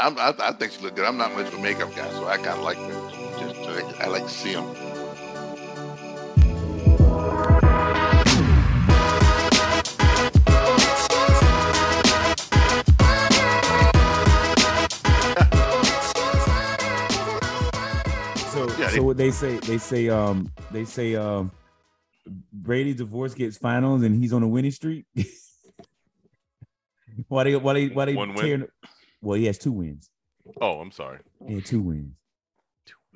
I'm, I, I think she look good. I'm not much of a makeup guy, so I kind of like her. Just I like to see them. So, so what they say? They say, um, they say, um, Brady divorce gets finals and he's on a winning streak. why they? Why they? Why they? One win? Tearing- Well, he has two wins. Oh, I'm sorry. He had two wins.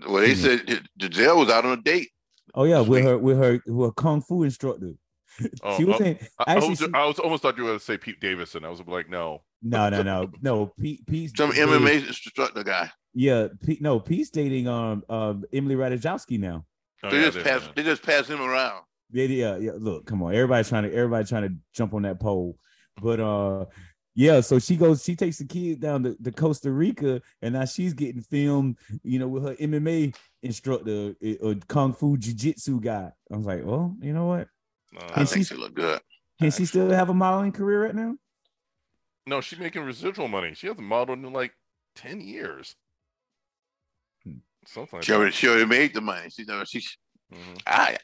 Well, they said Gisele was out on a date. Oh yeah, with Sweet. her with her with her kung fu instructor. Oh, she was saying I, I actually. was, she- I was almost thought you were going to say Pete Davidson. I was like, no. no, no, no, no. Pete, Pete's Some dating- MMA instructor guy. Yeah, Pete. No, Pete's dating um um Emily Ratajkowski now. Oh, They yeah, just they- pass. They just pass him around. Yeah, yeah, yeah. Look, come on, everybody's trying to everybody trying to jump on that pole, but uh, yeah. So she goes, she takes the kid down to, to Costa Rica, and now she's getting filmed, you know, with her MMA instructor, eh, or kung fu jiu-jitsu guy. I was like, well, you know what? No, I And think she look good. Can she still have a modeling career right now? no, she's making residual money. She hasn't modeled in like 10 years. Hmm. Something like She that. already, she already made the money. She, know, she's. Mhm. I,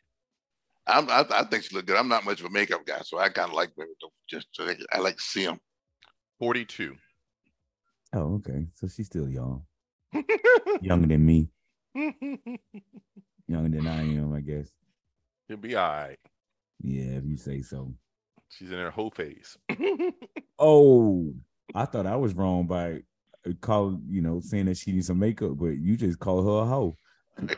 I'm, I, I think she look good. I'm not much of a makeup guy, so I kind of like her. Just I like to see them. 42. Oh, okay. So she's still young, younger than me, younger than I am, I guess. He'll be all right. Yeah, if you say so. She's in her whole phase. Oh, I thought I was wrong by uh, call you know saying that she needs some makeup, but you just call her a hoe.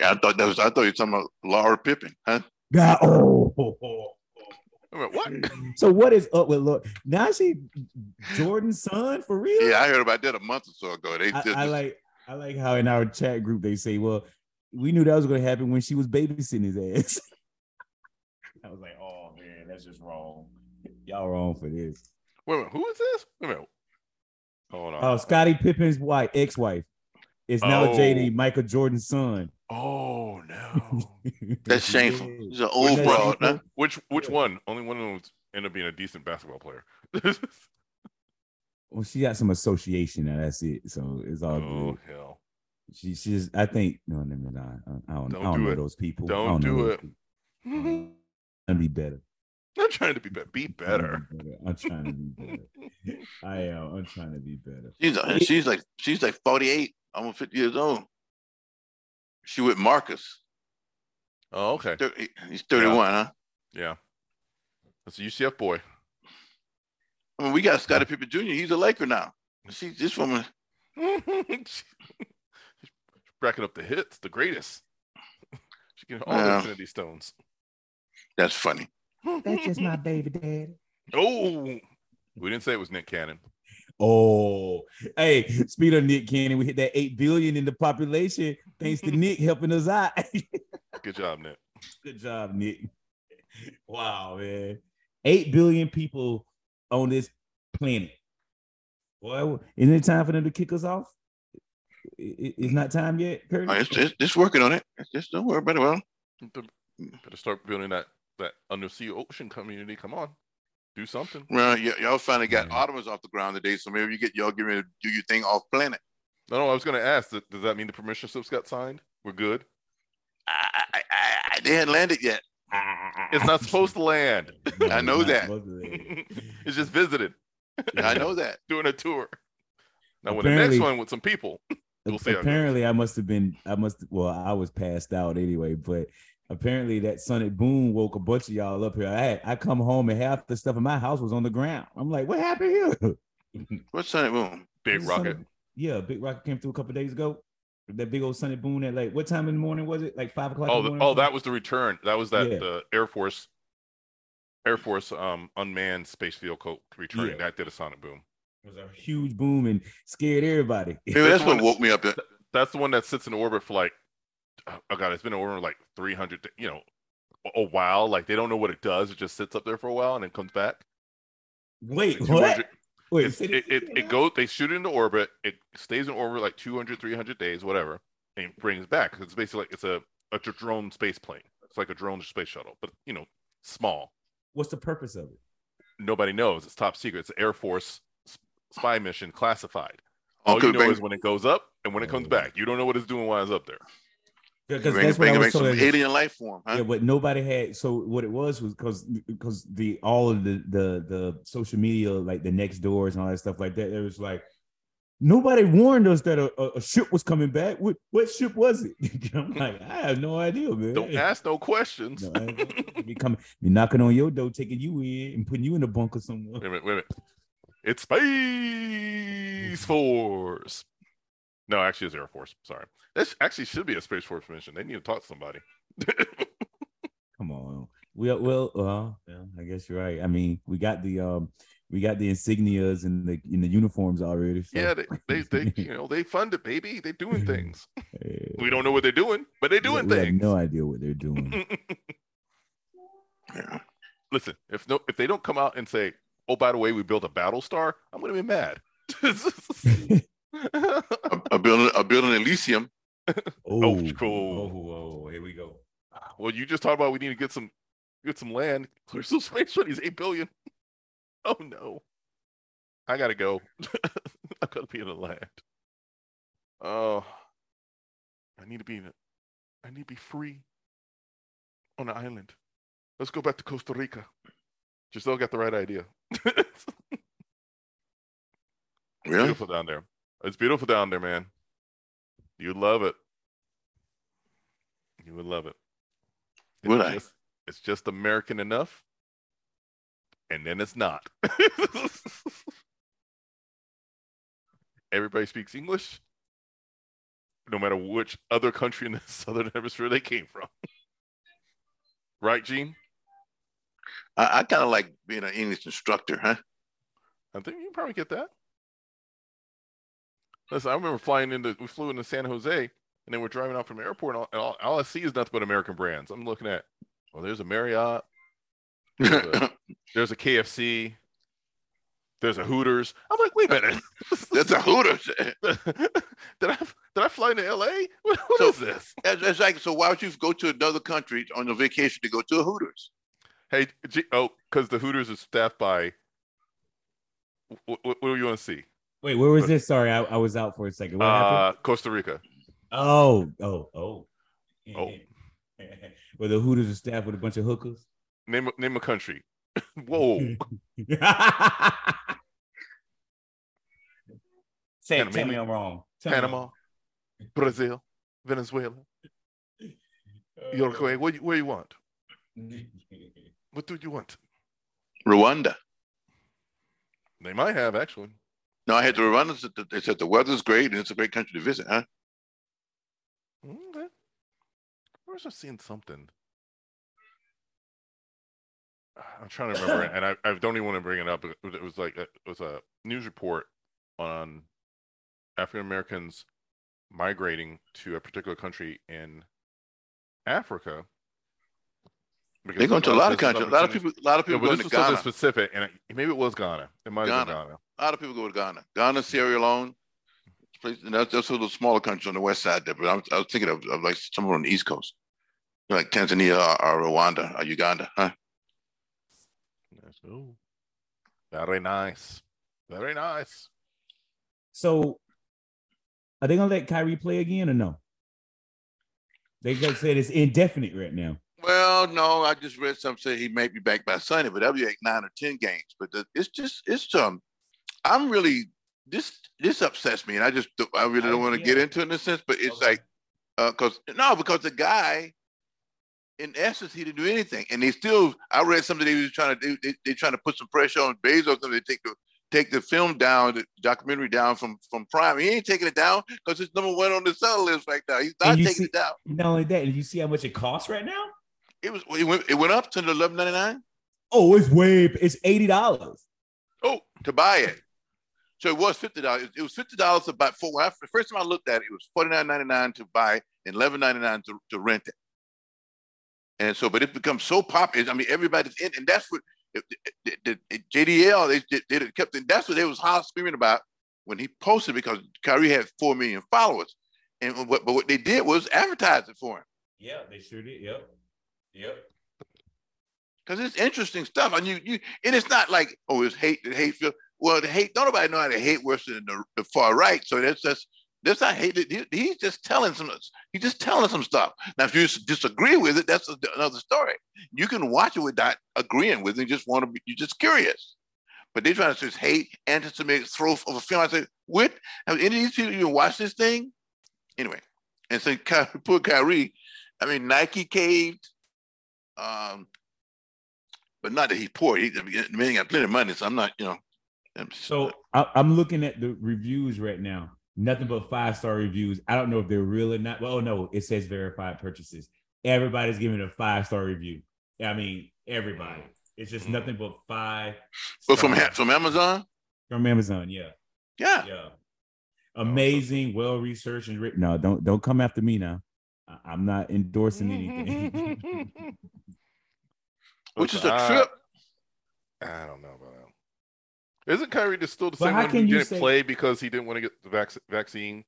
I thought that was. I thought you were talking about Larsa Pippen, huh? God, oh. Mean, what? So what is up with look? Now she Jordan's son for real? Yeah, I heard about that a month or so ago. They I, just, I like I like how in our chat group they say, well, we knew that was going to happen when she was babysitting his ass. I was like, oh man, that's just wrong. Y'all wrong for this. Wait a minute. Who is this? Wait a minute. Hold on. Oh, Scottie Pippen's wife, ex-wife, is now Oh. JD Michael Jordan's son. Oh, no. that's shameful. He's an old That's broad. Huh? Which which Yeah. one? Only one of them ended up being a decent basketball player. Well, she got some association now. That's it. So it's all oh good. hell! She, she's. I think. No, no, no, no. I don't. Don't I don't do know it. those people. I Don't know do those it. people. I'm I'm be better. trying to be better. Be better. I'm trying to be better. I am. I'm trying to be better. She's she's like she's like 48, almost 50 years old. She with Marcus. Oh, okay. he's 31, huh? Yeah. That's a UCF boy. I mean, we got Scottie Pippen Jr. He's a Laker now. She's this woman. She's Racking up the hits, the greatest. She getting all the Infinity Stones. That's funny. That's just my baby daddy. Oh, we didn't say it was Nick Cannon. Oh, hey, speed of Nick Cannon, we hit that eight billion in the population thanks to Nick helping us out. Good job, Nick. Good job, Nick. Wow, man. Eight billion people on this planet. Boy, isn't it time for them to kick us off? I- I- It's not time yet, Curtis? Oh, it's, it's, it's working on it. It's just don't worry about it. Well, Better start building that that undersea ocean community. Come on, do something. well y- y'all finally got Yeah. Artemis off the ground today, so maybe you get y'all get ready to do your thing off planet. No, no, I was going to ask. Does that mean the permission slips got signed? We're good. I, I, I, I, they hadn't landed yet. It's not supposed to land. I know that. supposed to land. it's just visited, I know that. doing a tour. Now, when the next one with some people, We'll see how it goes. apparently, I must have been. I must. Well, I was passed out anyway. But apparently, that Sonic Boom woke a bunch of y'all up here. I had, I come home and half the stuff in my house was on the ground. I'm like, what happened here? What's Sonic Boom? big This rocket. Sonic- yeah, Big Rocket came through a couple days ago. That big old Sonic Boom at like what time in the morning was it? Like five o'clock. Oh, in the the, oh, that was the return. That was that Yeah. the Air Force, Air Force um unmanned space vehicle returning. Yeah. That did a sonic boom. It was a huge boom and scared everybody. Maybe that's one- what woke me up. That's the one that sits in orbit for like, Oh, oh god, it's been in orbit like three hundred. You know, a- a while. Like they don't know what it does. It just sits up there for a while and then comes back. Wait, what? Wait, It's- say it, that it, it goes they shoot it into orbit it stays in orbit like 200 300 days whatever and it brings back. it's basically like it's a, a drone space plane it's like a drone space shuttle but you know small What's the purpose of it? nobody knows it's top secret it's an air force spy mission classified All Okay, you know bring- is when it goes up and when it comes Oh. back. You don't know what it's doing while it's up there. Because that's what I was told. alien life form, huh? Yeah, but nobody had. So what it was was because because the all of the the the social media like the next doors and all that stuff like that. It was like nobody warned us that a, a, a ship was coming back. What what ship was it? I'm like I have no idea, man. Don't ask no questions. No, be coming, be knocking on your door, taking you in, and putting you in a bunker somewhere. Wait a minute, wait a minute. It's Space mm-hmm. Force. No, actually, it's Air Force. Sorry. This actually should be a Space Force mission. They need to talk to somebody. Come on. Well, well, well, yeah, I guess you're right. I mean, we got the um, we got the insignias and the in the uniforms already. so- yeah, they, they, they, you know, they fund it, baby. They're doing things. We don't know what they're doing, but they're we- doing we have things. no idea what they're doing. Yeah. Listen, if no, if they don't come out and say, "Oh, by the way, we built a battle star," I'm gonna be mad. A, a building, a building Elysium. oh, oh cool. Oh, oh, here we go. Ah, well, you just talked about we need to get some get some land. Clear some space for these eight billion. Oh no. I gotta go. I gotta be in the land. Oh I need to be in it. I need to be free on an island. Let's go back to Costa Rica. Gisele got the right idea. it's Really? beautiful down there. It's beautiful down there, man. You'd love it. You would love it. It's Would I? just, It's just American enough, and then it's not. Everybody speaks English, no matter which other country in the southern hemisphere they came from. right, Gene? I, I kind of like being an English instructor, huh? I think you can probably get that. Listen, I remember flying into, we flew into San Jose, and then we're driving out from the airport, and all, and all, all I see is nothing but American brands. I'm looking at, well, there's a Marriott, there's a KFC, there's a Hooters. I'm like, wait a minute. That's a Hooters. did I did I fly into LA? What, what So- is this? That's so why would you go to another country on a vacation to go to a Hooters? Hey, G- oh, because the Hooters is staffed by. What, what, what do you want to see? Wait, where was this? Sorry, I, I was out for a second. What happened? Uh, Costa Rica. Oh, oh, oh. Oh. Where the Hooters are staffed with a bunch of hookers. Name a- name a country. Whoa. Say, Panama. tell me I'm wrong. Tell me Panama, Brazil, Venezuela, wrong. Uruguay. What you, where you want? What do you want? Rwanda. They might have actually. No, I had to Rwanda. said They said the weather's great and it's a great country to visit, huh? Okay. I was just seeing something. I'm trying to remember, and I, I don't even want to bring it up. It was, it was like a, it was a news report on African Americans migrating to a particular country in Africa. Because They're going to a lot of countries. A lot of people. A lot of people but go this to was something Ghana. specific, and it, maybe it was Ghana. It might have been Ghana. Ghana. A lot of people go to Ghana. Ghana, Sierra Leone. Place- And that's, that's a little smaller countries on the west side there. But I was, I was thinking of, of like somewhere on the east coast, like Tanzania or, or Rwanda or Uganda, huh? Yes, oh. Very nice. Very nice. So, are they gonna let Kyrie play again or no? They just said it's indefinite right now. Well, no, I just read something say he may be back by Sunday, but that'll be like nine or ten games. But the, it's just it's um, I'm really this this upsets me, and I just I really don't want to get into it in a sense. But it's Okay. like uh, cause no, because the guy, in essence, he didn't do anything, and they still. I read something they was trying to do. They they trying to put some pressure on Bezos to take the take the film down, the documentary down from from Prime. He ain't taking it down because it's number one on the seller list right now. He's not taking see- it down. Not only that, and you see how much it costs right now. It was it went, it went up to the eleven ninety nine. Oh, it's way. It's eighty dollars. Oh, to buy it. So it was fifty dollars. It was fifty dollars about four. When I, the first time I looked at it, it was forty nine ninety nine to buy and eleven ninety nine to, to rent it. And so, but it becomes so popular. I mean, everybody's in, and that's what the, the, the, the JDL they, they, they kept. That's what they was hot screaming about when he posted because Kyrie had four million followers, and what but what they did was advertise it for him Yeah, they sure did. Yep. Yep. because it's interesting stuff. And you you and it's not like oh it's hate that hate filled. well, the hate. Don't nobody know how to hate worse than the, the far right. So that's just that's not hate. He, he's just telling some. He's just telling some stuff. Now, if you disagree with it, that's another story. You can watch it without agreeing with it. You just want to be. You're just curious. But they're trying to just hate anti-Semitic throw of a film. I said, what? Have any of these people even watched this thing? Anyway, and so poor Kyrie. I mean, Nike caved. Um, but not that he's poor. He, he got plenty of money, so I'm not, you know. so I, I'm looking at the reviews right now. Nothing but five star reviews. I don't know if they're real or not. Well, no, it says verified purchases. Everybody's giving a five star review. I mean, everybody. It's just mm. nothing but five. But from from Amazon. From Amazon, yeah. Yeah. Yeah. Amazing, well researched and written. No, don't don't come after me now. I'm not endorsing anything. Which is a trip. I don't know about that. Isn't Kyrie just still the but same one who didn't say... play because he didn't want to get the vac- vaccine?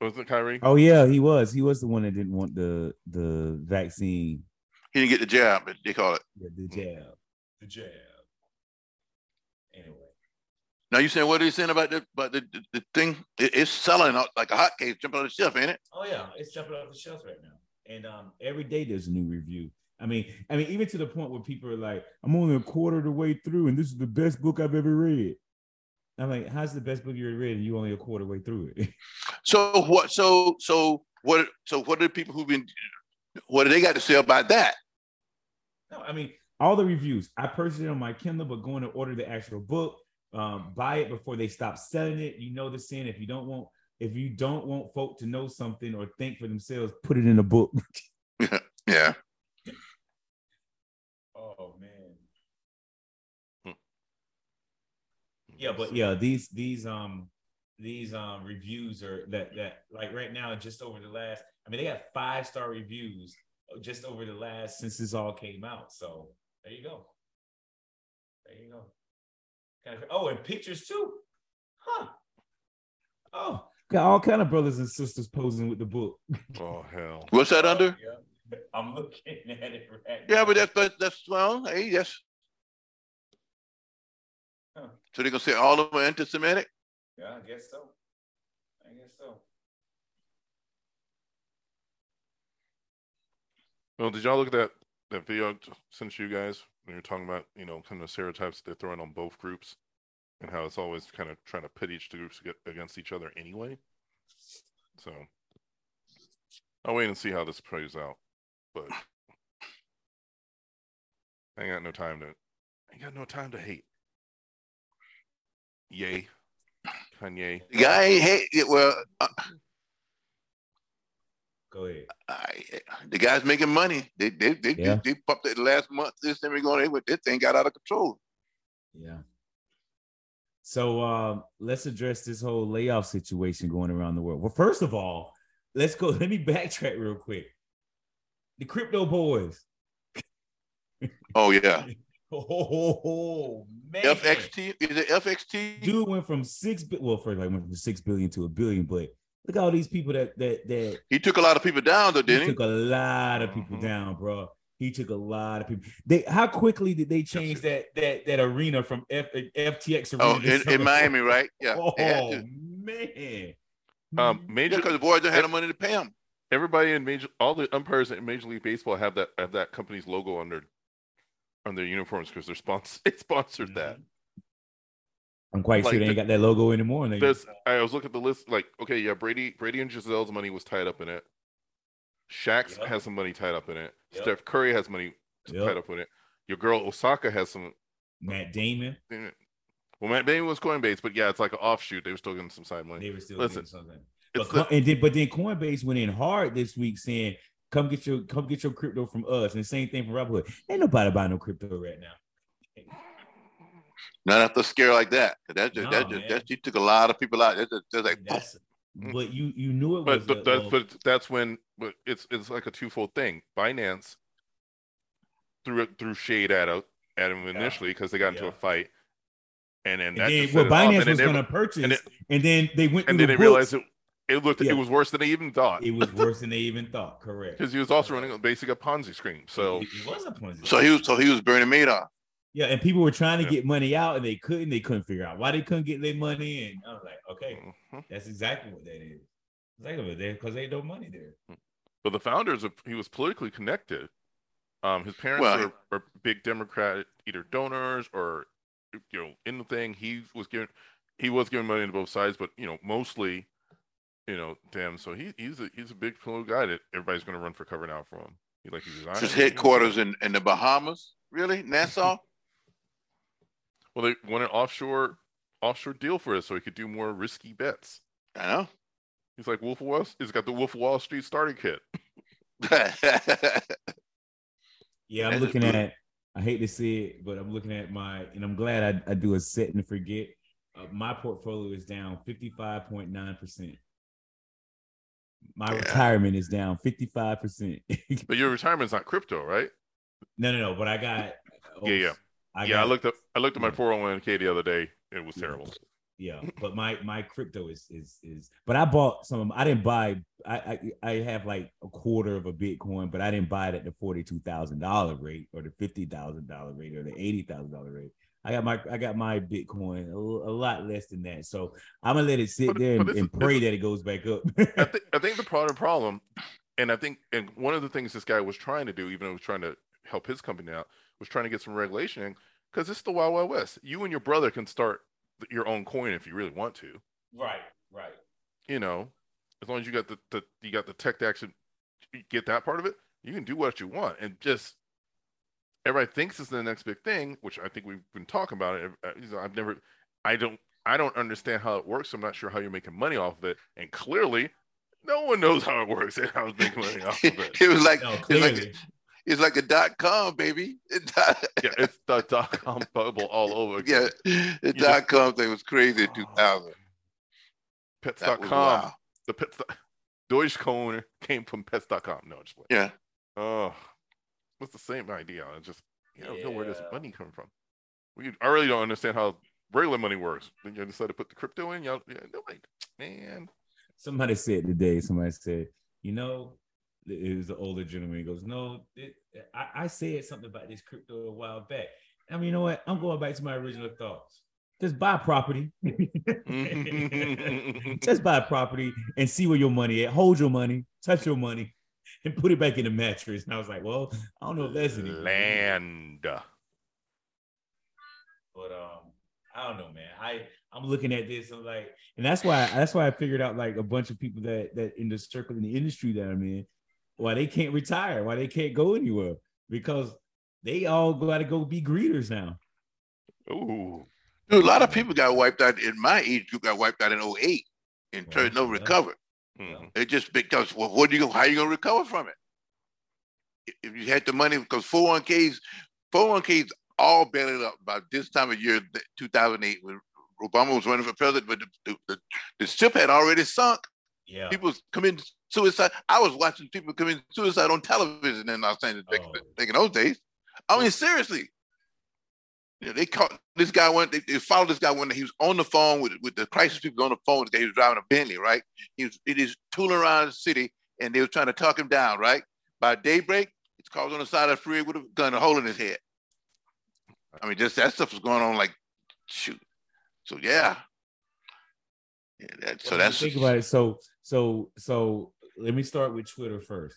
Wasn't Kyrie? Oh yeah, he was. He was the one that didn't want the the vaccine. He didn't get the jab, but they call it. Yeah, the jab. The jab. Anyway. Now you saying what are you saying about the about the, the, the thing? It, it's selling out like a hotcake, jumping off the shelf, ain't it? Oh yeah, it's jumping off the shelf right now. And um, every day there's a new review. I mean, I mean, even to the point where people are like, "I'm only a quarter of the way through, and this is the best book I've ever read." I'm like, "How's the best book you ever read, and you only a quarter way through it?" so what? So so what? So what are the people who've been? What do they got to say about that? No, I mean, all the reviews. I purchased it on my Kindle, but going to order the actual book, um, buy it before they stop selling it. You know the saying: if you don't want, if you don't want folk to know something or think for themselves, put it in a book. yeah. Oh man. Hmm. Yeah, but yeah, these these um these um reviews are that that like right now just over the last I mean they got five star reviews just over the last since this all came out. So there you go. There you go. Kind of, oh, and pictures too. Huh. Oh, got all kind of brothers and sisters posing with the book. Oh hell. What's that under? Yeah. I'm looking at it right Yeah, now. but that's but that's well, hey, yes. Huh. So they're gonna say all of them are anti-Semitic? Yeah, I guess so. I guess so. Well, did y'all look at that that video since you guys when you're talking about you know kind of stereotypes they're throwing on both groups and how it's always kind of trying to pit each groups against each other anyway. So I'll wait and see how this plays out, but I ain't got no time to. I got no time to hate. Yay, Kanye. The guy hate. Well, uh, Go ahead. I, the guys making money. They they they yeah. they, they pumped it last month. This thing we're going. This thing got out of control. Yeah. So uh, let's address this whole layoff situation going around the world. Well, first of all, let's go. Let me backtrack real quick. The crypto boys. Oh yeah. oh man. FXT is it FXT? Dude went from six. Well, first like went from six billion to a billion, but Look at all these people that that that he took a lot of people down though, didn't he? Took a lot of people mm-hmm. down, bro. He took a lot of people. They how quickly did they change that that that arena from F, FTX arena? Oh, in, in, Miami, right? Yeah. Oh man. Um, major because the boys don't have the money to pay them. Everybody in major, all the umpires in Major League Baseball have that have that company's logo on their on their uniforms because they're sponsors. It sponsored mm-hmm. that. I'm quite like sure they the, ain't got that logo anymore. There's, I was looking at the list, like, okay, yeah, Brady, Brady and Gisele's money was tied up in it. Shaq yep. has some money tied up in it. Yep. Steph Curry has money yep. tied up in it. Your girl Osaka has some. Matt Damon. Well, Matt Damon was Coinbase, but yeah, it's like an offshoot. They were still getting some side money. They were still Listen, getting something. But, the, and then, but then Coinbase went in hard this week saying, "Come get your come get your crypto from us." And the same thing from Robinhood. Ain't nobody buying no crypto right now. Not after a scare like that. That just, no, that just, that you took a lot of people out. That's, just, like, that's, but you you knew it but, was. But, a, but that's when but it's it's like a twofold thing. Binance threw threw shade at a, at him initially because yeah. they got into yeah. a fight, and then and that then, well, Binance was going to purchase, and, it, and, then they went and then the they books. realized it. It looked. Yeah. It was worse than they even thought. It was worse than they even thought. Correct. Because he was also running basically a Ponzi scheme. So he, he was a Ponzi. So he was. So he was Bernie Madoff. Yeah, and people were trying to Yeah. get money out and they couldn't. They couldn't figure out why they couldn't get their money. And I was like, okay, Mhm. that's exactly what that is. Exactly what that because they ain't no money there. But the founders of he was politically connected. Um, his parents Well- are, are big Democrat either donors or you know in the thing. He was giving he was giving money to both sides, but you know mostly you know them. So he he's a he's a big political guy that everybody's going to run for cover now for him. He like he's It's his headquarters in, in the Bahamas. Really, Nassau? Well, they want an offshore offshore deal for us so he could do more risky bets. I know. He's like Wolf of Wall. He's got the Wolf of Wall Street starting kit. Yeah, I'm looking good. at. I hate to see it, but I'm looking at my, and I'm glad I, I do a set and forget. Uh, my portfolio is down 55.9 percent. My Yeah. retirement is down 55 percent. But your retirement's not crypto, right? no, no, no. But I got. Yeah, yeah. I yeah, I looked up. I looked at my 401k the other day. It was terrible. Yeah, but my my crypto is is is. But I bought some. I didn't buy. I I, I have like a quarter of a Bitcoin, but I didn't buy it at the forty two thousand dollar rate or the fifty thousand dollar rate or the eighty thousand dollar rate. I got my I got my Bitcoin a, lot less than that. So I'm gonna let it sit But- there and, and pray that it goes back up. I think I think the problem problem, and I think and one of the things this guy was trying to do, even though he was trying to help his company out, was trying to get some regulation because it's the wild wild west. You and your brother can start your own coin if you really want to. right, right. You know, as long as you got the, the you got the tech to actually get that part of it, you can do what you want and just. Everybody thinks it's the next big thing, which I think we've been talking about it. Uh, you know, I've never, I don't, I don't understand how it works. I'm not sure how you're making money off of it, and clearly, no one knows how it works and how to make money off of it. it was like No, it's like clearly. It's like a dot com baby. Yeah, it's the dot com bubble all over again. yeah, the You dot com thing was crazy in Oh. 2000. That was Pets.com. wild. The pets. Dogecoin came from pets.com. No, just playing. Yeah, Oh, what's the same idea? It's just you don't know where this money coming from. We, I really don't understand how regular money works. Then you decide to put the crypto in. Y'all, yeah, nobody, man. Somebody said today. Somebody said, you know, it was an older gentleman. He goes, no, it, I, I said something about this crypto a while back. I mean, you know what? I'm going back to my original thoughts. Just buy property. Just buy property and see where your money at. Hold your money, touch your money, and put it back in the mattress. And I was like, well, I don't know if that's any land. but um, I don't know, man. I I'm looking at this. I'm like, and that's why that's why I figured out like a bunch of people that that in the circle in the industry that I'm in, why they can't retire, why they can't go anywhere because they all got to go be greeters now. Ooh, dude, a lot of people got wiped out in my age group. Got wiped out in 08 and Well, turned no yeah. recover. Mhm. It just because well, what do you how you gonna recover from it? If you had the money, because 401ks, 401ks all bailed up by this time of year, 2008, when Obama was running for president, but the, the, the, the ship had already sunk. Yeah. People committing suicide. I was watching people commit suicide on television in Los Angeles back, Oh. back in those days. I mean, seriously. You know, they caught this guy one. They, they followed this guy when he was on the phone with with the crisis people on the phone. He was driving a Bentley, right? He was it is tooling around the city, and they were trying to talk him down, right? By daybreak, he's called on the side of the freeway with a gun, a hole in his head. I mean, just that stuff was going on like, shoot. So yeah, yeah. That, so Well, that's think about it. So so so let me start with Twitter first.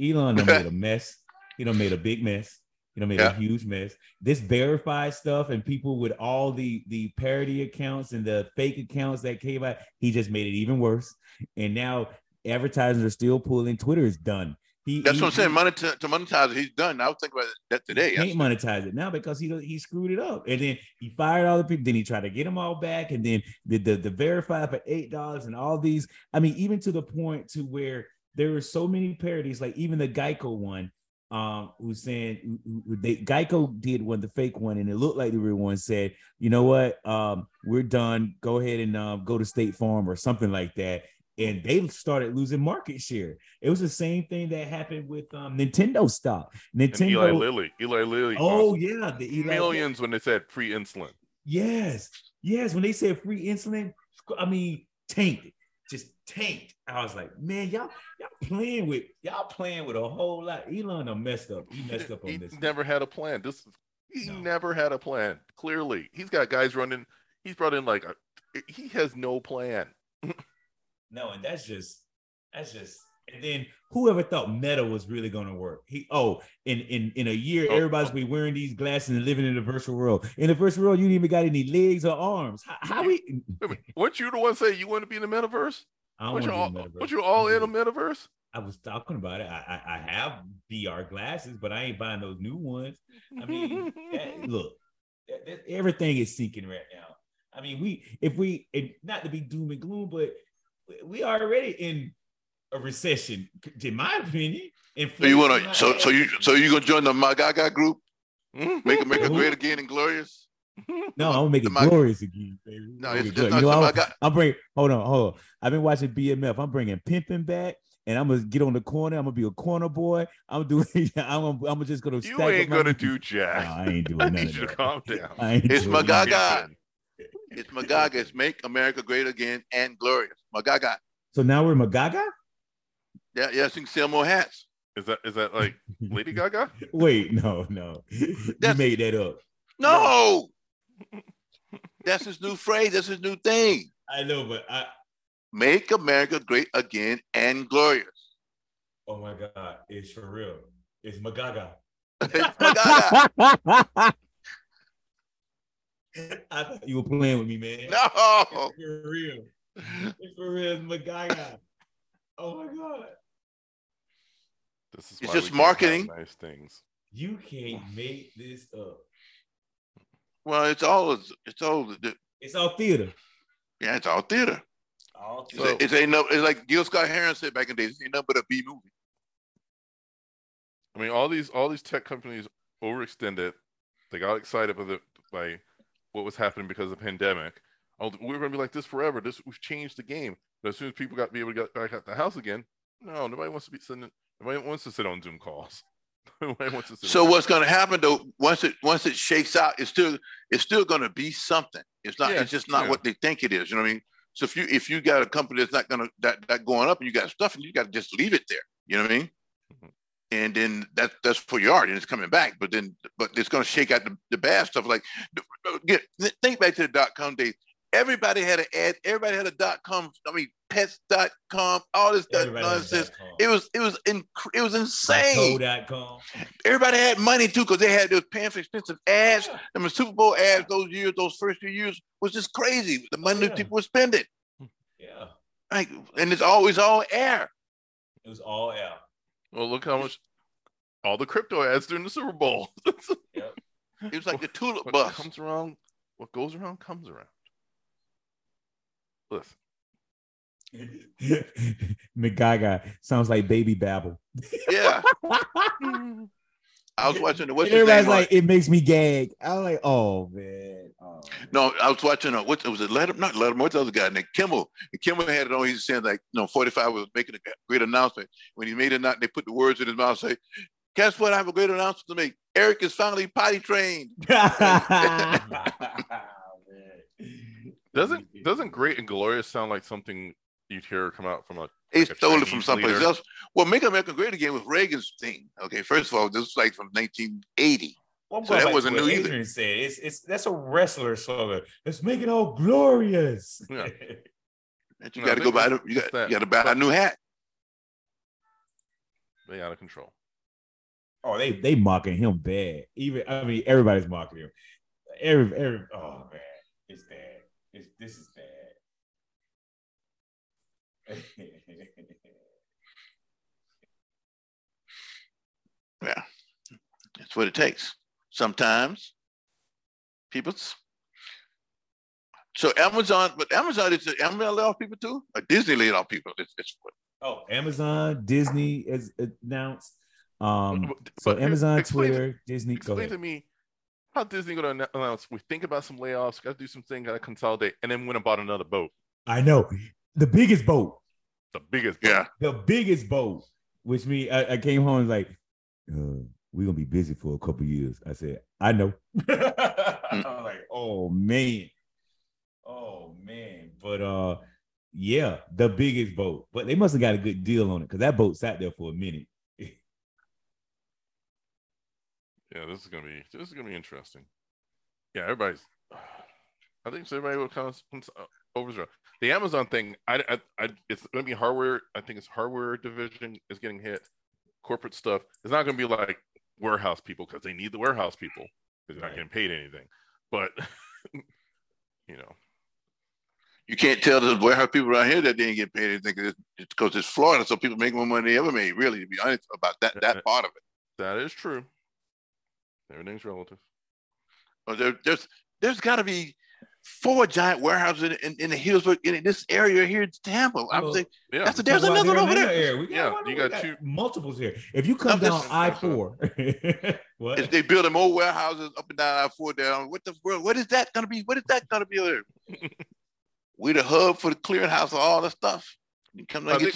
Elon made a mess. He done made a big mess. He done made Yeah. a huge mess. This verified stuff and people with all the the parody accounts and the fake accounts that came out, he just made it even worse. And now advertisers are still pulling. Twitter is done. He, that's he- what I'm saying. Money to, monetize it, he's done. I was thinking about that today. he can't monetize it now because he he screwed it up, and then he fired all the people. Then he tried to get them all back, and then the the, the verified for eight dollars and all these. I mean, even to the point to where there were so many parodies, like even the Geico one, um, who's saying they Geico did one, the fake one, and it looked like the real one. Said, you know what, um, we're done. Go ahead and um, go to State Farm or something like that. And they started losing market share. It was the same thing that happened with um, Nintendo stock. and Nintendo, Eli Lilly, Eli Lilly. Oh yeah, the Eli. millions when they said free insulin. Yes, yes. When they said free insulin, I mean tanked, just tanked. I was like, man, y'all, y'all playing with y'all playing with a whole lot. Elon done messed up. He messed up on He this. never had a plan. This, He No. never had a plan. Clearly, he's got guys running. He's brought in like a, he has no plan. No, and that's just that's just and then whoever thought meta was really gonna work? He oh, in in in a year, Oh, everybody's be wearing these glasses and living in the virtual world. In the virtual world, you even got any legs or arms. How, how we Wait weren't you the one say you want to be in the metaverse? I don't you all, be in the metaverse. weren't you all in a I'm mm-hmm. metaverse? I was talking about it. I, I I have VR glasses, but I ain't buying those new ones. I mean, that, look, that- that- everything is sinking right now. I mean, we if we and not to be doom and gloom, but we- we already in a recession, in my opinion. So you want to? So so you so you gonna join the Magaga group? Mm-hmm. Make America Who? great again and glorious? Mm-hmm. No, I'm gonna make it glorious again, baby. No, Make it's just not You know, I'm, Maga- I'm bringing. Hold on, hold on. I've been watching BMF. I'm bringing pimping back, and I'm gonna get on the corner. I'm gonna be a corner boy. I'm doing. I'm. Gonna, I'm just gonna. You ain't gonna money. do No, jack. I ain't doing I none need of you to that. calm down. It's doing my none of Gaga. that. It's Magaga. It's make America great again and glorious. Magaga. So now we're Magaga. Yeah, yes, you can sell more hats. Is that is that like Lady Gaga? Wait, no, no. you made that up. No. That's his new phrase. That's his new thing. I know, but I. Make America great again and glorious. Oh my God, it's for real. It's Magaga. It's Magaga. I thought you were playing with me, man. No. It's for real. It's for real. It's Magaga. Oh my God. This is It's just we can't have marketing. Nice things. You can't make this up. Well, it's all it's all It's all theater. yeah, it's all theater. All It's, So- it's ain't no it's like Gil Scott Heron said back in the days, it ain't nothing but a B movie. I mean, all these all these tech companies overextended. They got excited by the by what was happening because of the pandemic. Oh, we're going to be like this forever. This we've changed the game. But as soon as people got to be able to get back at the house again, no, nobody wants to be sitting. Nobody wants to sit on Zoom calls. nobody wants to sit. So what's gonna happen though, once it once it shakes out, it's still it's still gonna be something. It's not Yeah, it's just not yeah. what they think it is. You know what I mean? So if you if you got a company that's not gonna that that going up and you got stuff and you got to just leave it there. You know what I mean? Mhm. And then that that's for your art and it's coming back. But then but it's gonna shake out the, the bad stuff. Like get think back to the dot com days. Everybody had an ad, everybody had a dot com, I mean pets.com, all this stuff, Everybody nonsense. It was it was inc- it was insane Myco.com. everybody had money too because they had those paying for expensive ads. I mean, Super Bowl ads those years, those first few years was just crazy. The money yeah. that people were spending, Yeah. like, and it's always all air. It was all out. well, look how much all the crypto ads during the Super Bowl. It was like the tulip what bus. comes around, what goes around comes around. Listen, Magaga sounds like baby babble. Yeah, I was watching the what's Everybody's on- like, it makes me gag. I was like, oh man. Oh, man. no, I was watching. Uh, what was it? Let him not Let him What's the other guy? Nick Kimmel. And Kimmel had it on. He was saying like, you know, 45 was making a great announcement. When he made it, not they put the words in his mouth. Say, guess what? I have a great announcement to make. Eric is finally potty trained. Man. Doesn't doesn't great and glorious sound like something you'd hear come out from a They like a stole it from Chinese someplace leader? else. Well, Make America Great Again was Reagan's thing. Okay, first of all, this was like from 1980. Well, So that back to wasn't what new either. Adrian said it's it's that's a wrestler slogan. Let's make it all glorious. Yeah. You No, got to go buy. the- You got, that. you got to buy a new hat. They out of control. oh, they they mocking him bad. Even I mean, everybody's mocking him. Every every oh man, it's bad. It's this is bad. Yeah, that's what it takes. Sometimes people's. So Amazon, but Amazon is Amazon laid off people too, or Disney laid off people. It's, it's oh, Amazon, Disney has announced. Um, But- so but Amazon, explain Twitter, Disney. Go Explain to me how Disney going to announce we think about some layoffs, got to do some thing, got to consolidate, and then went and bought another boat, I know the biggest boat. the biggest. boat. yeah. the biggest boat, which me, I, I came home and was like, uh, we're gonna be busy for a couple years. I said, I know. I was like, oh man. Oh man. But uh yeah, the biggest boat. But they must have got a good deal on it because that boat sat there for a minute. Yeah, this is gonna be this is gonna be interesting. Yeah, everybody's. I think so everybody will kind of uh, over the Amazon thing. I, I, I, it's gonna be hardware. I think it's hardware division is getting hit. Corporate stuff. It's not gonna be like warehouse people because they need the warehouse people because they're not getting paid anything. But you know, you can't tell the warehouse people around here that they didn't get paid anything because it's Florida, so people make more money they ever made. Really, to be honest about that that part of it. That is true. Everything's relative. Well, there, there's there's got to be four giant warehouses in, in, in the Hillsborough in this area here in Tampa. I'm saying, yeah. That's a, there's another over there. there. We got yeah, one, you got, got, two multiples here. If you come down I four, what? They building more warehouses up and down I four down. What the world? What is that going to be? What is that going to be there? we the hub for the clearinghouse of all the stuff. You come I think,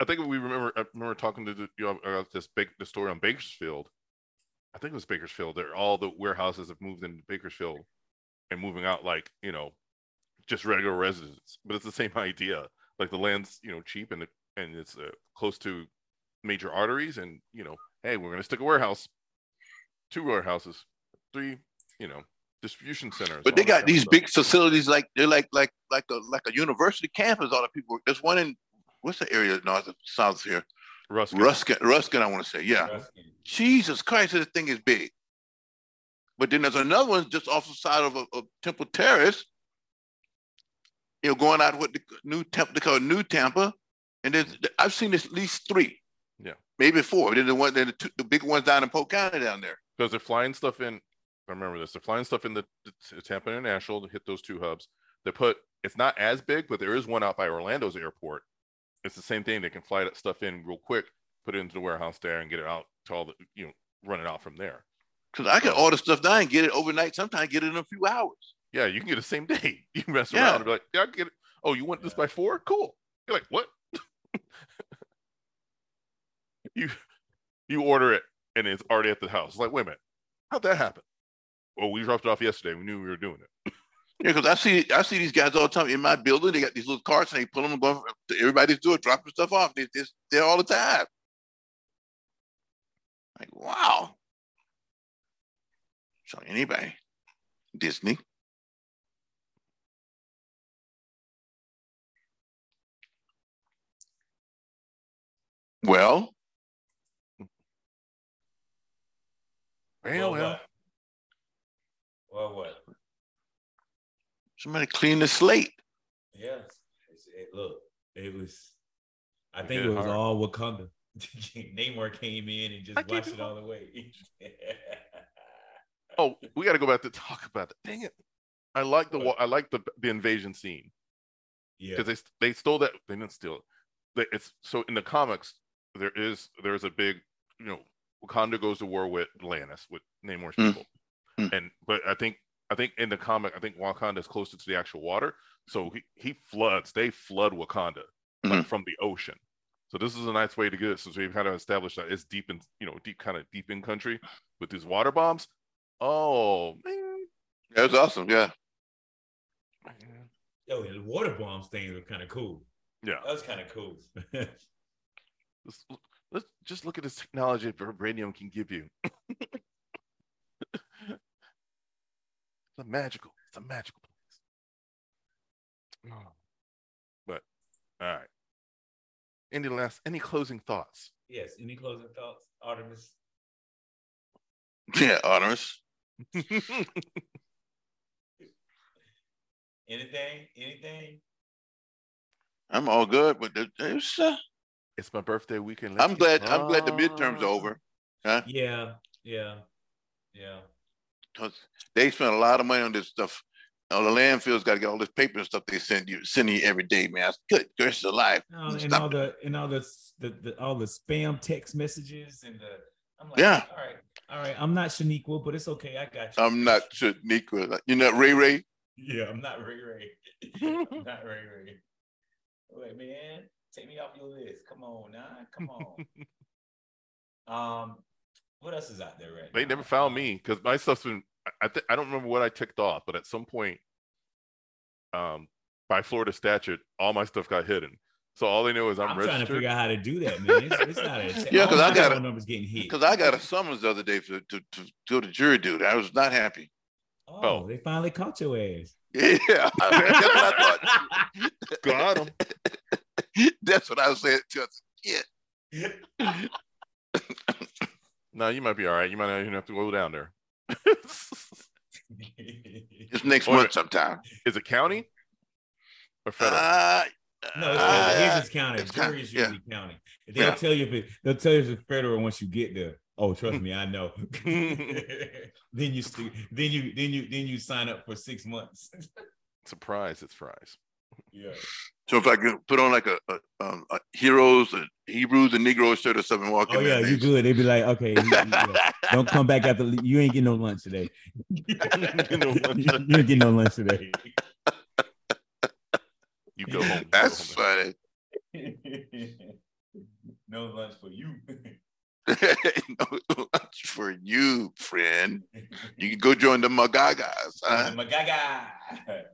I think we remember. I remember talking to the, you know, about this big the story on Bakersfield. I think it was Bakersfield. There, all the warehouses have moved into Bakersfield and moving out like you know just regular residents but it's the same idea like the land's you know cheap and and it's uh, close to major arteries and you know hey we're going to stick a warehouse two warehouses three you know distribution centers but they got these big facilities like they're like like like a like a university campus all the people there's one in what's the area north of south here Ruskin. Ruskin, Ruskin, I want to say, yeah. Ruskin. Jesus Christ, this thing is big. But then there's another one just off the side of, a, of Temple Terrace, you know, going out with the new Temple, they call it New Tampa. And then mm-hmm. I've seen at least three. Yeah. Maybe four. Then the one, then the, two, the big ones down in Polk County down there. Because they're flying stuff in. I remember this. They're flying stuff in the, the Tampa International to hit those two hubs. They put it's not as big, but there is one out by Orlando's airport. It's the same thing. They can fly that stuff in real quick, put it into the warehouse there, and get it out to all the you know run it out from there. Because I can order stuff down and get it overnight. Sometimes get it in a few hours. Yeah, you can get it the same day. You can mess yeah. around and be like, yeah, I get it. Oh, you want yeah. this by four? Cool. You're like, what? you you order it and it's already at the house. It's like, wait a minute, how'd that happen? Well, we dropped it off yesterday. We knew we were doing it. yeah, because I see I see these guys all the time in my building. They got these little carts and they pull them and go. Everybody's doing dropping stuff off. They, they're there all the time. Like, wow. So anybody, Disney. Well, well, well. Well, what? Somebody clean the slate. Yes. It, look, it was. I think it was hard. all Wakanda. Namor came in and just watched it all the way. oh, we got to go back to talk about it. Dang it! I like the what? I like the the invasion scene. Yeah, because they they stole that. They didn't steal it. It's so in the comics there is there's a big you know Wakanda goes to war with Atlantis with Namor's mm. people, mm. and but I think I think in the comic I think Wakanda is closer to the actual water, so he he floods. They flood Wakanda mm. like, from the ocean. So this is a nice way to get it. So we've kind of established that it's deep in, you know, deep kind of deep in country with these water bombs. Oh man, that's awesome. Yeah. Yo, the water bombs things are kind of cool. Yeah, that's kind of cool. let's, let's just look at this technology that vibranium can give you. it's a magical. It's a magical place. But all right. Any last any closing thoughts? Yes. Any closing thoughts, Artemis? Yeah, Artemis. anything? Anything? I'm all good, but it's uh, it's my birthday weekend. Let's I'm glad. I'm glad the midterms over. Huh? Yeah, yeah, yeah. Because they spent a lot of money on this stuff. All the landfills got to get all this paper and stuff they send you, sending you every day, man. Good, gracious alive. Oh, and all the and all the, the, the all the spam text messages and the. I'm like, yeah. All right, all right. I'm not Shaniqua, but it's okay. I got you. I'm not Shaniqua. You're not Ray Ray. Yeah, I'm not Ray Ray. I'm not Ray Ray. Wait, man, take me off your list. Come on, now. Come on. um, what else is out there right They now? never found me because my stuff's been. I th- I don't remember what I ticked off, but at some point, um, by Florida statute, all my stuff got hidden. So all they know is I'm, I'm, trying to figure out how to do that, man. It's, it's not a Yeah, all 'cause I my got phone it. numbers getting hit. Because I got a summons the other day for, to, to go to jury duty. I was not happy. Oh, Oh. they finally caught your ass. Yeah, that's what I thought. Got him. That's what I was saying. to us. Yeah. No, you might be all right. You might not even have to go down there. It's next Or- month sometime. is it county or federal? Uh, No, it's uh, uh, here's it's county. it's county, Jury is yeah. usually county. They'll Yeah. tell you if it, they'll tell you if it's federal once you get there. Oh, trust me, I know. then you st- then you then you then you sign up for six months. Surprise, it's fries. yeah. So if I can put on like a, a, um, a heroes, a Hebrews, and Negroes shirt or something, walk Oh yeah, there, you good. They'd be like, okay, you- you- yeah. don't come back after. You ain't getting no lunch today. Get no lunch. you ain't getting no lunch today. You go home. you go That's home. funny. no lunch for you. no lunch for you, friend. You can go join the Magagas. Huh? Magaga.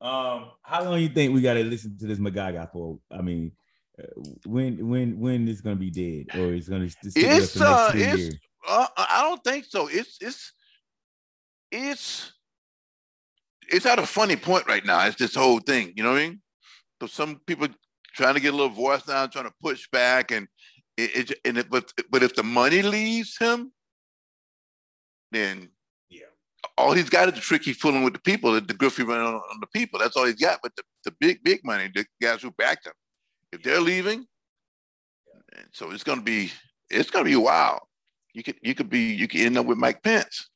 Um, how long you think we got to listen to this Magaga for? I mean, uh, when when when it's gonna be dead, or it's gonna stick with us It's, the next uh, it's- years? Uh, I don't think so. It's it's it's it's at a funny point right now. It's this whole thing, you know what I mean? So some people trying to get a little voice now, trying to push back, and it, it and it, but but if the money leaves him, then. All he's got is the trick he's fooling with the people, the, the he running on, on the people. That's all he's got. But the, the big big money, the guys who backed him, if they're leaving, and so it's gonna be it's gonna be wild. You could you could be you could end up with Mike Pence.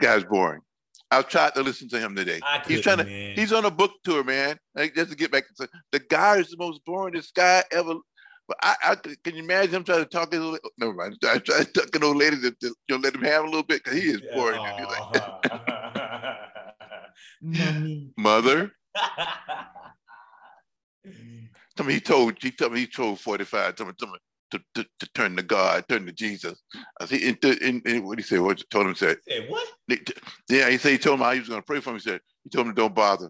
Guy's boring. I've tried to listen to him today. I He's trying to man. he's on a book tour, man. Like just to get back to the guy is the most boringest guy ever. But I, I can you imagine him trying to talk to never mind. I try to talk to old lady to, to you know, let him have a little bit because he is boring. He's like, Mommy. Mother, tell me he told he told me he told 45 tell me, tell me to, to, to turn to God, turn to Jesus. I see in, in, in what he said, what told him said, Say what? yeah, he said he told him how he was gonna pray for him. He said, he told him don't bother.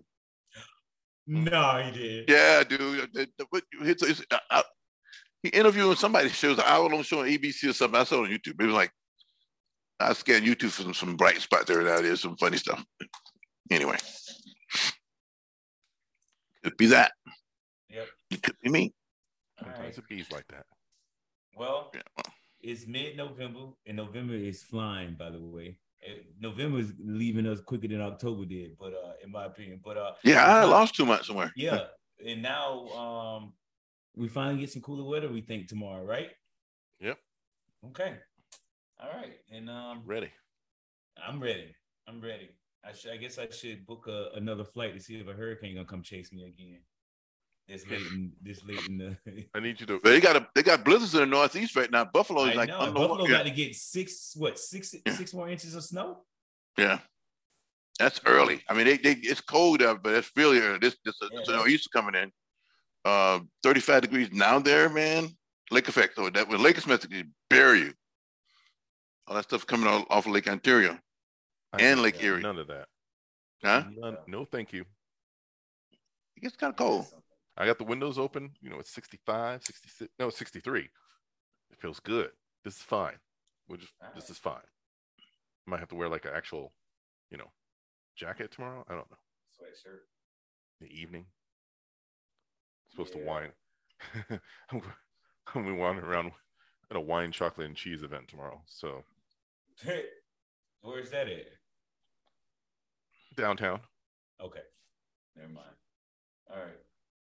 No, he did. Yeah, dude. the- the- what- it's- it's- I- I- he interviewing somebody shows an hour long show on ABC or something. I saw it on YouTube. It was like I scanned YouTube for some, some bright spot there and out there, some funny stuff. Anyway, could be that. Yep. It could be me. All right. Sometimes it bees like that. Well, Yeah. it's mid-November, and November is flying. By the way, Uh, November is leaving us quicker than October did. But uh, in my opinion, but uh, Yeah, I lost two months somewhere. Yeah, and now um, we finally get some cooler weather. We think tomorrow, right? Yep. Okay. All right, and um, Ready. I'm ready. I'm ready. I should. I guess I should book a, another flight to see if a hurricane gonna come chase me again. This late in this late in the. I need you to. They got a, they got blizzards in the northeast right now. Buffalo is I like know. Buffalo yeah, got to get six what six six more inches of snow. yeah. That's early. I mean, they, they it's cold out, but it's really early. This this Yeah, this yeah. northeast coming in. Uh, 35 degrees now there, man. Lake effect. So that when Lake is meant to bury you. All that stuff coming off, off of Lake Ontario. I and Lake that. Erie. None of that. Huh? None, no, thank you. It gets kind of cold. I got the windows open. You know, it's 65, 66. No, 63. It feels good. This is fine. We'll just, this is fine. Might have to wear like an actual, you know, jacket tomorrow. I don't know. Sweatshirt. The evening. Supposed Yeah. to wine. I'm gonna be wandering around at a wine, chocolate, and cheese event tomorrow. So Where's that at? downtown, Okay, never mind. All right.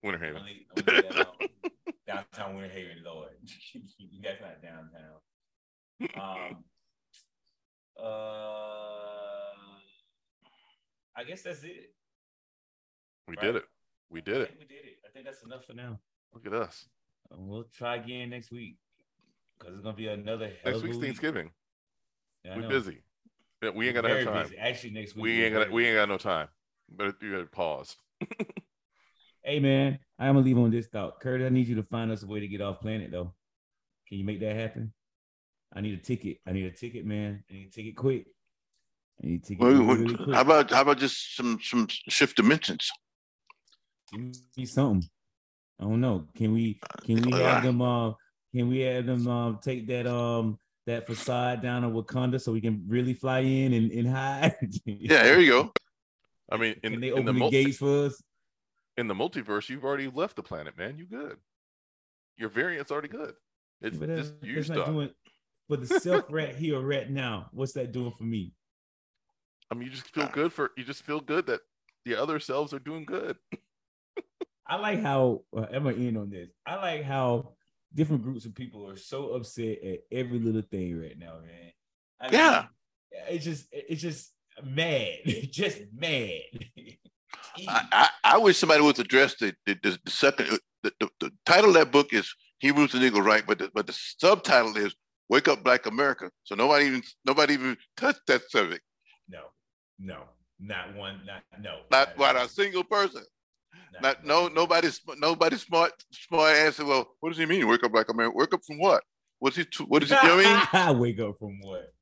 Winter Haven. gonna leave- I'm gonna leave that alone. downtown Winter Haven, Lord. That's not downtown. Um. Uh. I guess that's it. We Right. did it. We did it. we did it. I think that's enough for now. Look at us. Uh, We'll try again next week because it's gonna be another hell Next week's week. Thanksgiving. Yeah, We're know. busy. Yeah, we ain't gonna Very have time. busy. Actually, next week We ain't gonna. very We ain't got no time. But you gotta pause. Hey man, I'm gonna leave on this thought. Kurt, I need you to find us a way to get off planet though. Can you make that happen? I need a ticket. I need a ticket, man. I need a ticket quick. I need a ticket Well, really, really quick. how about how about just some some shift dimensions? Give me something. I don't know. Can we can we have them uh can we have them um take that um that facade down to Wakanda so we can really fly in and, and hide? Yeah, there you go. I mean, in, can they in open the the, mul- gates for us? in the multiverse, you've already left the planet, man. You good. Your variant's already good. It's But that's, just you that's not stuff. doing for the self rat here right now. What's that doing for me? I mean, you just feel good for you just feel good that the other selves are doing good. I like how uh, I'm gonna end on this. I like how different groups of people are so upset at every little thing right now, man. I mean, Yeah. it's just it's just mad, just mad. I, I, I wish somebody would address the the, the, the second uh, the, the, the title of that book is Hebrews and Eagle right, but the, but the subtitle is Wake Up Black America. So nobody even nobody even touched that subject. no, no, not one, not no, Not not a single person. Not no nobody sm- nobody smart smart answer. Well, what does he mean? Wake up Black America. Wake up from what? What's he? What does he? You know what I mean? Wake up from what?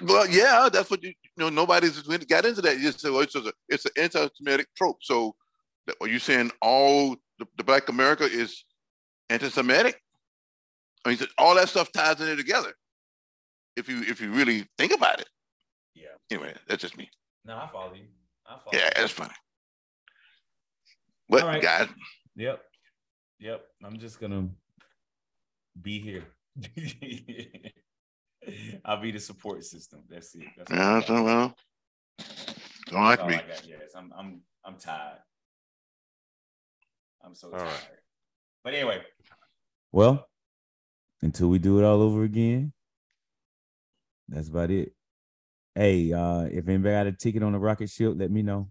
Well, yeah, that's what you, you know. Nobody's got into that. You just say, well, it's a, it's an anti-Semitic trope. So, are you saying all the, the Black America is anti-Semitic? I mean, all that stuff ties in it together. If you if you really think about it. Yeah, Anyway, that's just me. no, I follow you. I follow. Yeah, that's funny. But All right. guys, Yep. Yep. I'm just gonna be here. I'll be the support system. That's it. That's yeah, so well, don't like me. I got. Yes, I'm I'm I'm tired. I'm so All tired. right. But anyway. Well, until we do it all over again, that's about it. Hey, uh, if anybody got a ticket on the rocket ship, let me know.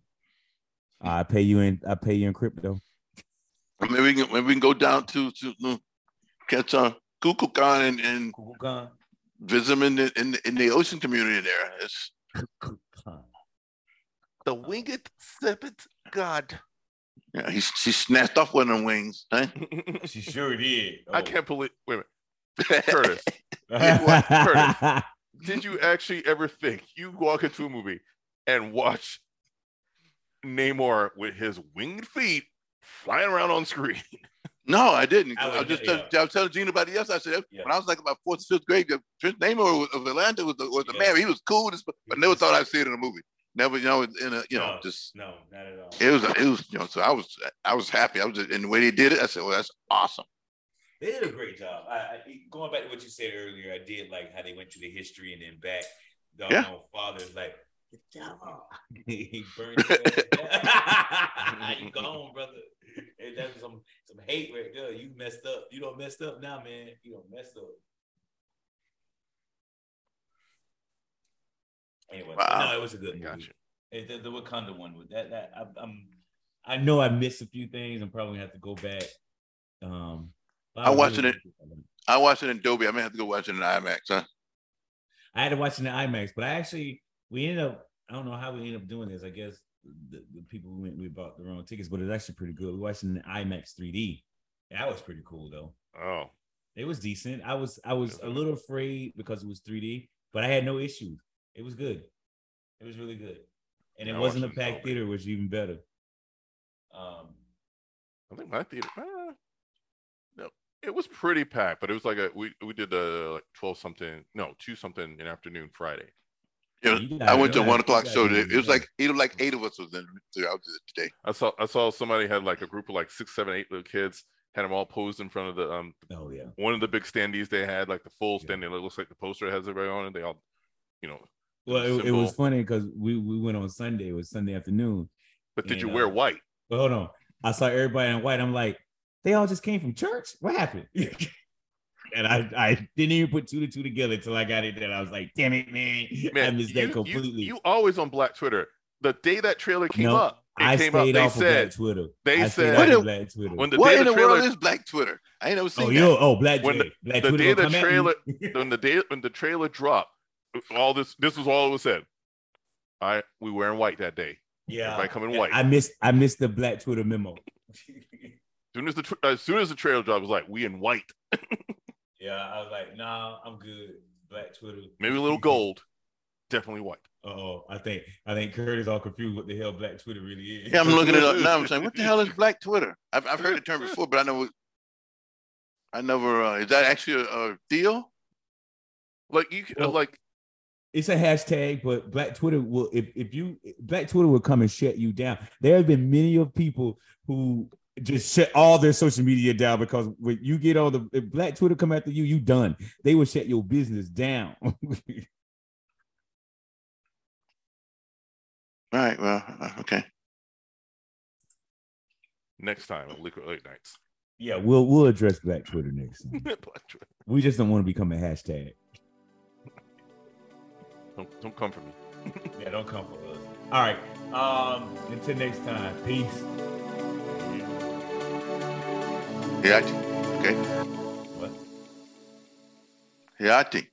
I pay you in. I pay you in crypto. Maybe we can maybe we can go down to to uh, catch uh, Kukulkan and, and Google visit them in the in, the- in the ocean community there. It's, The winged serpent god. yeah, he she snatched off one of them wings. Huh? She sure did. I Oh. can't believe. Wait a minute, Curtis. Curtis. Did you actually ever think you walk into a movie and watch Namor with his winged feet flying around on screen? No, I didn't. I I, would- was just yeah. I was telling Gene about it yesterday. I said Yeah. when I was like about fourth, fifth grade, Prince Namor was- of Atlantis was the, was the Yeah. man. He was cool, as, but I never thought I'd see it in a movie. Never, you know, in a you know, just No, not at all. it was it was you know. So I was I was happy. I was just, and the way they did it, I said, well, that's awesome. They did a great job. I, I going back to what you said earlier, I did like how they went to the history and then back. The Yeah. um, father's like, the devil. he burned his ass. you gone, brother. And that's some some hate right there. You messed up. You don't messed up now, man. You don't messed up. Anyway, Wow. no, it was a good movie. Gotcha. It- the, the Wakanda one with that that I, I'm I know I missed a few things. I'm probably gonna have to go back. Um, but I watched really- it. I watched it in Dolby. I may have to go watch it in IMAX. Huh? I had to watch it in IMAX, but I actually we ended up. I don't know how we ended up doing this. I guess the, the people who went we bought the wrong tickets, but it's actually pretty good. We watched it in IMAX 3D. That was pretty cool though. Oh, It was decent. I was I was a little afraid because it was 3D, but I had no issues. It was good. It was really good, and it I wasn't a watched it in packed theater, which is even better. Um, I think my theater. Uh, no, it was pretty packed, but it was like a we we did a like twelve something, no two something in afternoon Friday. You know, I went to a one o'clock show. gotta It was that. like eight, like eight of us was in throughout the today. I saw I saw somebody had like a group of like six, seven, eight little kids had them all posed in front of the um oh yeah, one of the big standees they had like the full Yeah. stand. It looks like the poster has everybody on it. They all, you know. well, it, it was funny because we we went on Sunday. It was Sunday afternoon. But did And, you wear uh, white? But hold on. I saw everybody in white. I'm like, they all just came from church. What happened? and I, I didn't even put two to two together until I got it. Then I was like, damn it, man. I missed you, that completely. You, you always on Black Twitter. The day that trailer came No, up, it I came up. stayed They off of said Black Twitter. they I said- off What of the- Black Twitter. when the what day in the the trailer world is Black Twitter? I ain't never oh, seen oh, that. yo, oh, Black When the- Twitter. Black the Twitter day the trailer when the day when the trailer dropped, all this this was all it was said. I we wearing white that day. yeah, I come in white. I missed, I missed the Black Twitter memo. soon as the tr- as soon as the trailer dropped, it was like we in white, yeah, I was like, nah, I'm good. Black Twitter. maybe a little gold. definitely white. Oh, I think I think Kurt is all confused what the hell Black Twitter really is. Yeah, I'm looking it up now. I'm saying, what the hell is Black Twitter? I've, I've heard the term before, but I know I never. Uh, is that actually a, a deal? Like you, well, like it's a hashtag, but Black Twitter will if if you Black Twitter will come and shut you down. There have been many of people who just shut all their social media down because when you get all the if Black Twitter come after you, you done. They will shut your business down. all right. Well, uh, okay. Next time on Liquid Late Nights. Yeah, we'll we'll address Black Twitter next. Black Twitter. We just don't want to become a hashtag. Don't don't come for me. yeah, don't come for us. All right. Um, until next time. Peace. Yeah. Okay. What? Hayati.